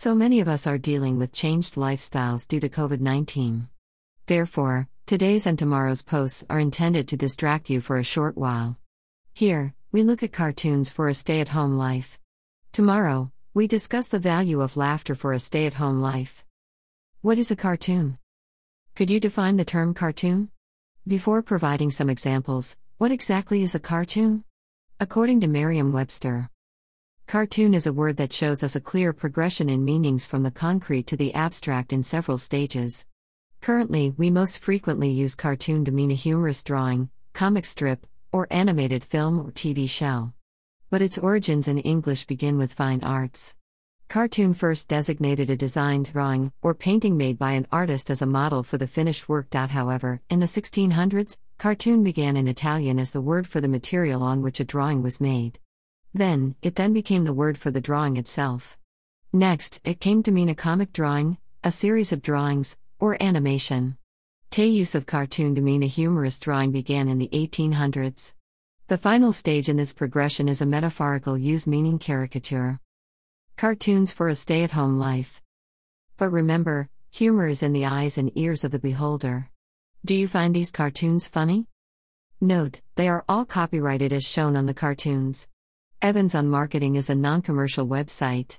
So many of us are dealing with changed lifestyles due to COVID 19. Therefore, today's and tomorrow's posts are intended to distract you for a short while. Here, we look at cartoons for a stay at home life. Tomorrow, we discuss the value of laughter for a stay at home life. What is a cartoon? Could you define the term cartoon? Before providing some examples, what exactly is a cartoon? According to Merriam Webster, cartoon is a word that shows us a clear progression in meanings from the concrete to the abstract in several stages. Currently, we most frequently use cartoon to mean a humorous drawing, comic strip, or animated film or TV show. But its origins in English begin with fine arts. Cartoon first designated a designed drawing or painting made by an artist as a model for the finished work. However, in the 1600s, cartoon began in Italian as the word for the material on which a drawing was made. Then, it then became the word for the drawing itself. Next, it came to mean a comic drawing, a series of drawings, or animation. K use of cartoon to mean a humorous drawing began in the 1800s. The final stage in this progression is a metaphorical use meaning caricature. Cartoons for a stay at home life. But remember, humor is in the eyes and ears of the beholder. Do you find these cartoons funny? Note, they are all copyrighted as shown on the cartoons. Evans on Marketing is a non commercial website.